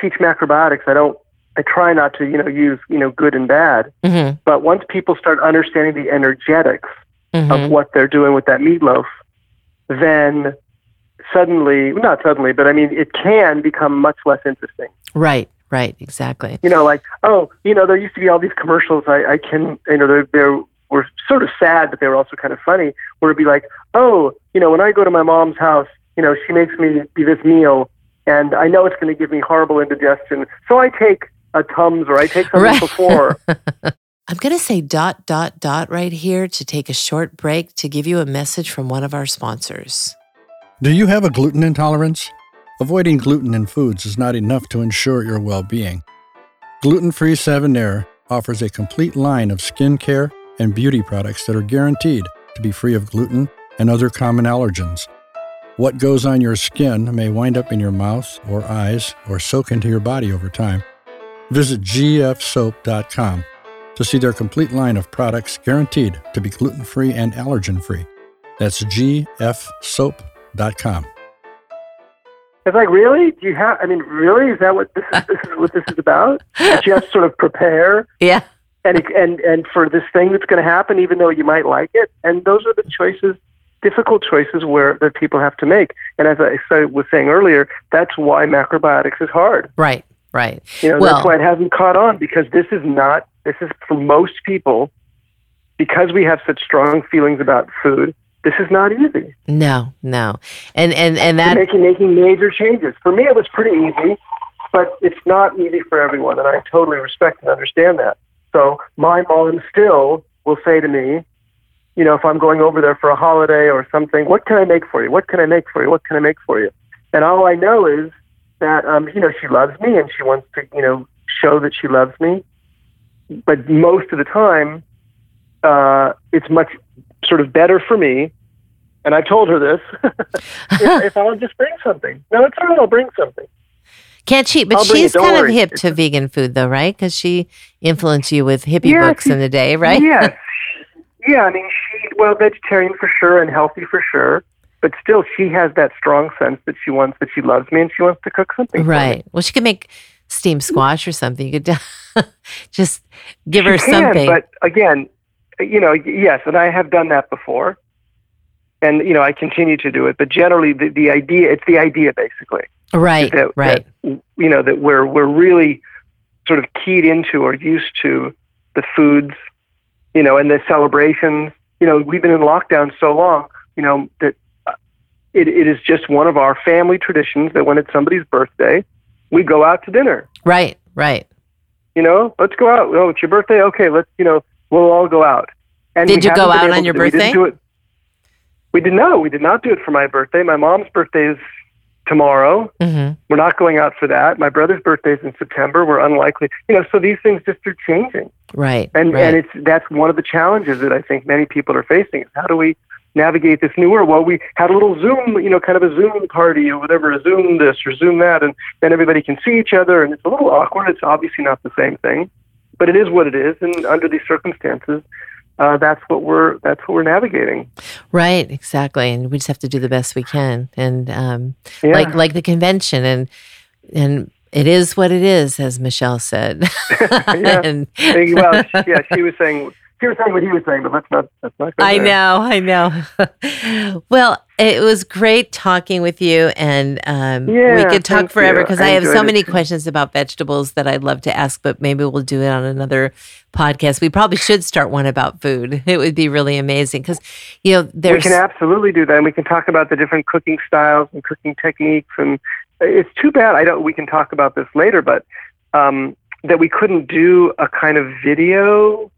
teach macrobiotics, I don't, I try not to you know use you know good and bad, mhm, but once people start understanding the energetics mhm. of what they're doing with that meatloaf, then suddenly, not suddenly, but I mean it can become much less interesting. right, right, exactly. You know, like oh, you know, there used to be all these commercials. I, I can, you know, they're, they're were sort of sad, but they were also kind of funny. Where it'd be like, oh, you know, when I go to my mom's house, you know, she makes me do this meal, and I know it's going to give me horrible indigestion, so I take a Tums or I take something Right. before. I'm going to say dot, dot, dot right here to take a short break to give you a message from one of our sponsors. Do you have a gluten intolerance? Avoiding gluten in foods is not enough to ensure your well being. Gluten free Savonnerie offers a complete line of skincare and beauty products that are guaranteed to be free of gluten and other common allergens. What goes on your skin may wind up in your mouth or eyes or soak into your body over time. Visit gfsoap.com to see their complete line of products guaranteed to be gluten free and allergen free. That's gfsoap.com. It's like, really? Do you have? I mean, really? Is that what this is? This is what this is about? That you have to sort of prepare Yeah. and and and for this thing that's going to happen, even though you might like it. And those are the choices, difficult choices, where that people have to make. And as I was saying earlier, that's why macrobiotics is hard. Right, right. You know, Well- that's why it hasn't caught on because this is not. This is for most people because we have such strong feelings about food. this is not easy. No, no, and and and that making making major changes. For me, it was pretty easy, but it's not easy for everyone, and I totally respect and understand that. So my mom still will say to me, you know, if I'm going over there for a holiday or something, what can I make for you? What can I make for you? What can I make for you? And all I know is that um, you know she loves me and she wants to you know show that she loves me. But most of the time, uh, it's much sort of better for me. And I told her this: if, if, I'll just bring something. No, it's all right. I'll bring something. Can't she? But she's kind worry. of hip to vegan food, though, right? Because she influenced you with hippie books in the day, right? Yes. Yeah, I mean, she well, vegetarian for sure, and healthy for sure but still she has that strong sense that she wants that she loves me and she wants to cook something right. Well she could make steamed squash or something. You could just give she her can, something. but again you know yes and i have done that before. And you know i continue to do it but generally the, the idea it's the idea basically. Right that, right. that, you know that we're we're really sort of keyed into or used to the foods you know and the celebrations you know we've been in lockdown so long you know that it, it is just one of our family traditions that when it's somebody's birthday, we go out to dinner. Right, right. You know, let's go out. Oh, it's your birthday. Okay, let's. You know, we'll all go out. And did you go out on your to, birthday? We didn't do it. We did not. We did not do it for my birthday. My mom's birthday is tomorrow. Mm-hmm. We're not going out for that. My brother's birthday is in September. We're unlikely. You know, so these things just are changing. Right. And right. and it's that's one of the challenges that I think many people are facing. Is how do we navigate this new world. Well, we had a little Zoom, you know, kind of a Zoom party or whatever, a Zoom this or Zoom that, and then everybody can see each other, and it's a little awkward. It's obviously not the same thing, but it is what it is, and under these circumstances, uh, that's what we're that's what we're navigating. Right, exactly, and we just have to do the best we can, and um, yeah. like like the convention, and and it is what it is, as Michelle said. yeah. and, well, yeah, she was saying he was saying what he was saying, but let's not. Let's not I there. know, I know. well, it was great talking with you, and um, yeah, we could talk forever because I, I, have so many questions about vegetables that I'd love to ask, but maybe we'll do it on another podcast. We probably should start one about food. It would be really amazing because you know there's. We can absolutely do that, and we can talk about the different cooking styles and cooking techniques. And it's too bad I don't. We can talk about this later, but um, that we couldn't do a kind of video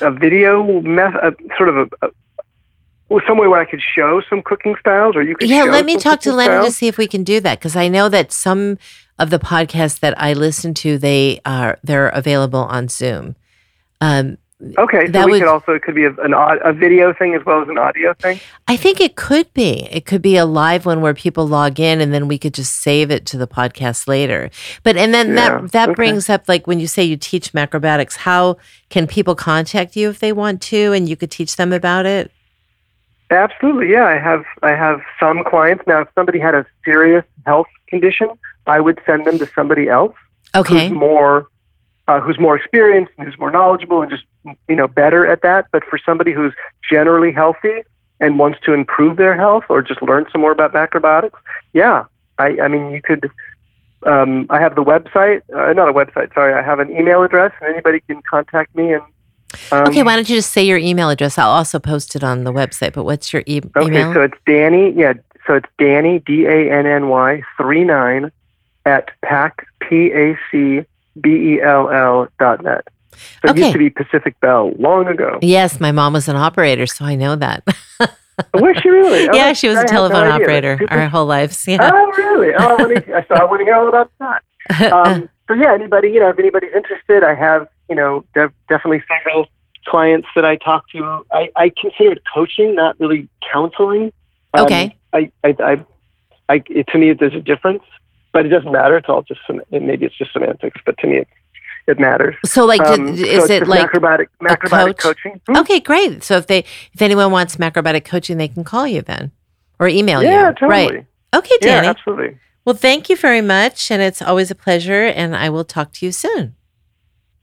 a video method, sort of a, a well, some way where I could show some cooking styles, or you could. Yeah, let me talk to Lennon styles. to see if we can do that because I know that some of the podcasts that I listen to they are they're available on Zoom. Um, Okay, so That we would- could also it could be a, an a video thing as well as an audio thing. I think it could be. It could be a live one where people log in and then we could just save it to the podcast later. But and then Yeah, that that okay. brings up like when you say you teach macrobiotics, how can people contact you if they want to and you could teach them about it? Absolutely, yeah. I have I have some clients now. If somebody had a serious health condition, I would send them to somebody else Okay. who's more uh, who's more experienced and who's more knowledgeable and just you know better at that. But for somebody who's generally healthy and wants to improve their health or just learn some more about macrobiotics, yeah, I, I mean you could. Um, I have the website, uh, not a website. Sorry, I have an email address, and anybody can contact me. And um, Okay, why don't you just say your email address? I'll also post it on the website, but what's your e- Okay, email? so it's Danny. Yeah, so it's Danny D A N N Y three nine at pac p a c b e l l dot net. It Okay. used to be Pacific Bell long ago. yes, my mom was an operator, so I know that. Was she really? Oh, yeah, she was I a had no telephone operator super- our whole lives. Yeah. Oh, really? Oh, I want to. I so I want to hear all about that. Um, so yeah, anybody, you know, if anybody's interested, I have, you know, def- definitely several clients that I talk to. I, I consider it coaching, not really counseling. Um, Okay. I, I, I, I it, to me, there's a difference, but it doesn't matter. It's all just maybe it's just semantics, but to me, it, it matters. so, like, Um, did, so is it's it like macrobiotic, macrobiotic coach? coaching? Hmm? okay, great? So if they if anyone wants macrobiotic coaching, they can call you then or email Yeah, you. Yeah, totally. Right. Okay, Yeah, Danny. absolutely. well, thank you very much, and it's always a pleasure. And I will talk to you soon.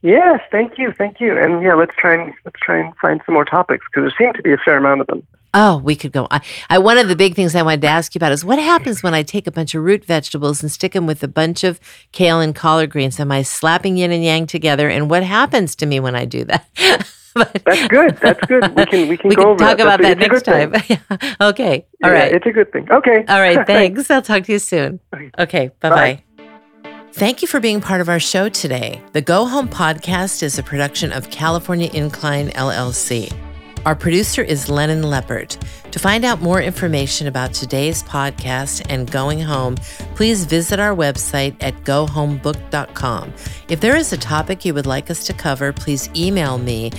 Yes, thank you, thank you, and yeah, let's try and let's try and find some more topics because there seem to be a fair amount of them. Oh, we could go. I, I one of the big things I wanted to ask you about is what happens when I take a bunch of root vegetables and stick them with a bunch of kale and collard greens. Am I slapping yin and yang together? And what happens to me when I do that? but That's good. That's good. We can we can we go can over talk that. about that That's a- next it's a good time. thing. okay. All Yeah, right. It's a good thing. Okay. All right. Thanks. I'll talk to you soon. Okay. Okay. Bye bye. Thank you for being part of our show today. The Go Home podcast is a production of California Incline LLC. Our producer is Lennon Leppert. To find out more information about today's podcast and going home, please visit our website at gohomebook.com. If there is a topic you would like us to cover, please email me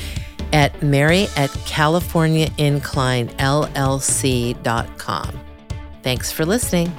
at mary at californiainclinellc.com. Thanks for listening.